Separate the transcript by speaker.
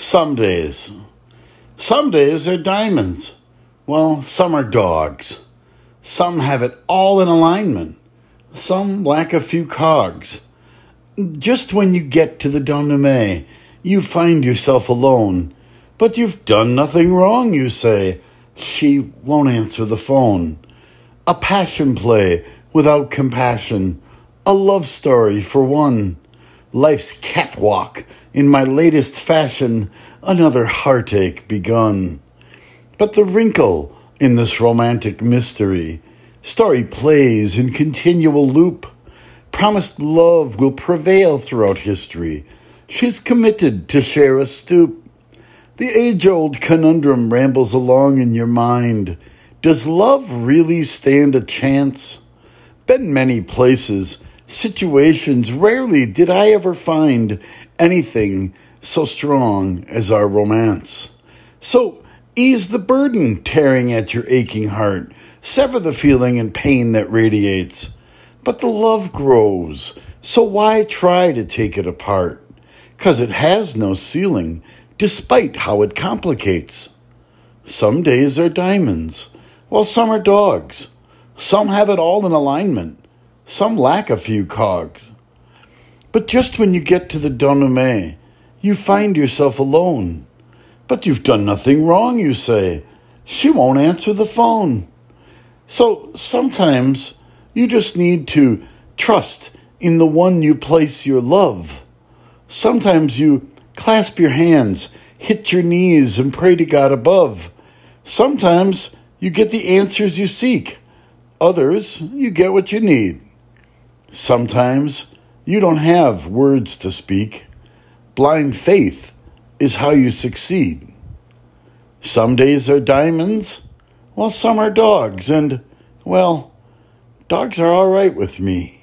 Speaker 1: Some days. Some days are diamonds. Well, some are dogs. Some have it all in alignment. Some lack a few cogs. Just when you get to the denouement, you find yourself alone. But you've done nothing wrong, you say. She won't answer the phone. A passion play without compassion. A love story for one life's catwalk in my latest fashion, another heartache begun. But the wrinkle in this romantic mystery, story plays in continual loop. Promised love will prevail throughout history. She's committed to share a stoop. The age old conundrum rambles along in your mind. Does love really stand a chance? Been many places situations, rarely did I ever find anything so strong as our romance. So ease the burden tearing at your aching heart, sever the feeling and pain that radiates. But the love grows, so why try to take it apart? Cause it has no ceiling, despite how it complicates. Some days are diamonds, while some are dogs. Some have it all in alignment some lack a few cogs. But just when you get to the denouement, you find yourself alone. But you've done nothing wrong, you say. She won't answer the phone. So sometimes you just need to trust in the one you place your love. Sometimes you clasp your hands, hit your knees, and pray to God above. Sometimes you get the answers you seek. Others, you get what you need. Sometimes you don't have words to speak. Blind faith is how you succeed. Some days are diamonds, while some are dogs, and, well, dogs are all right with me.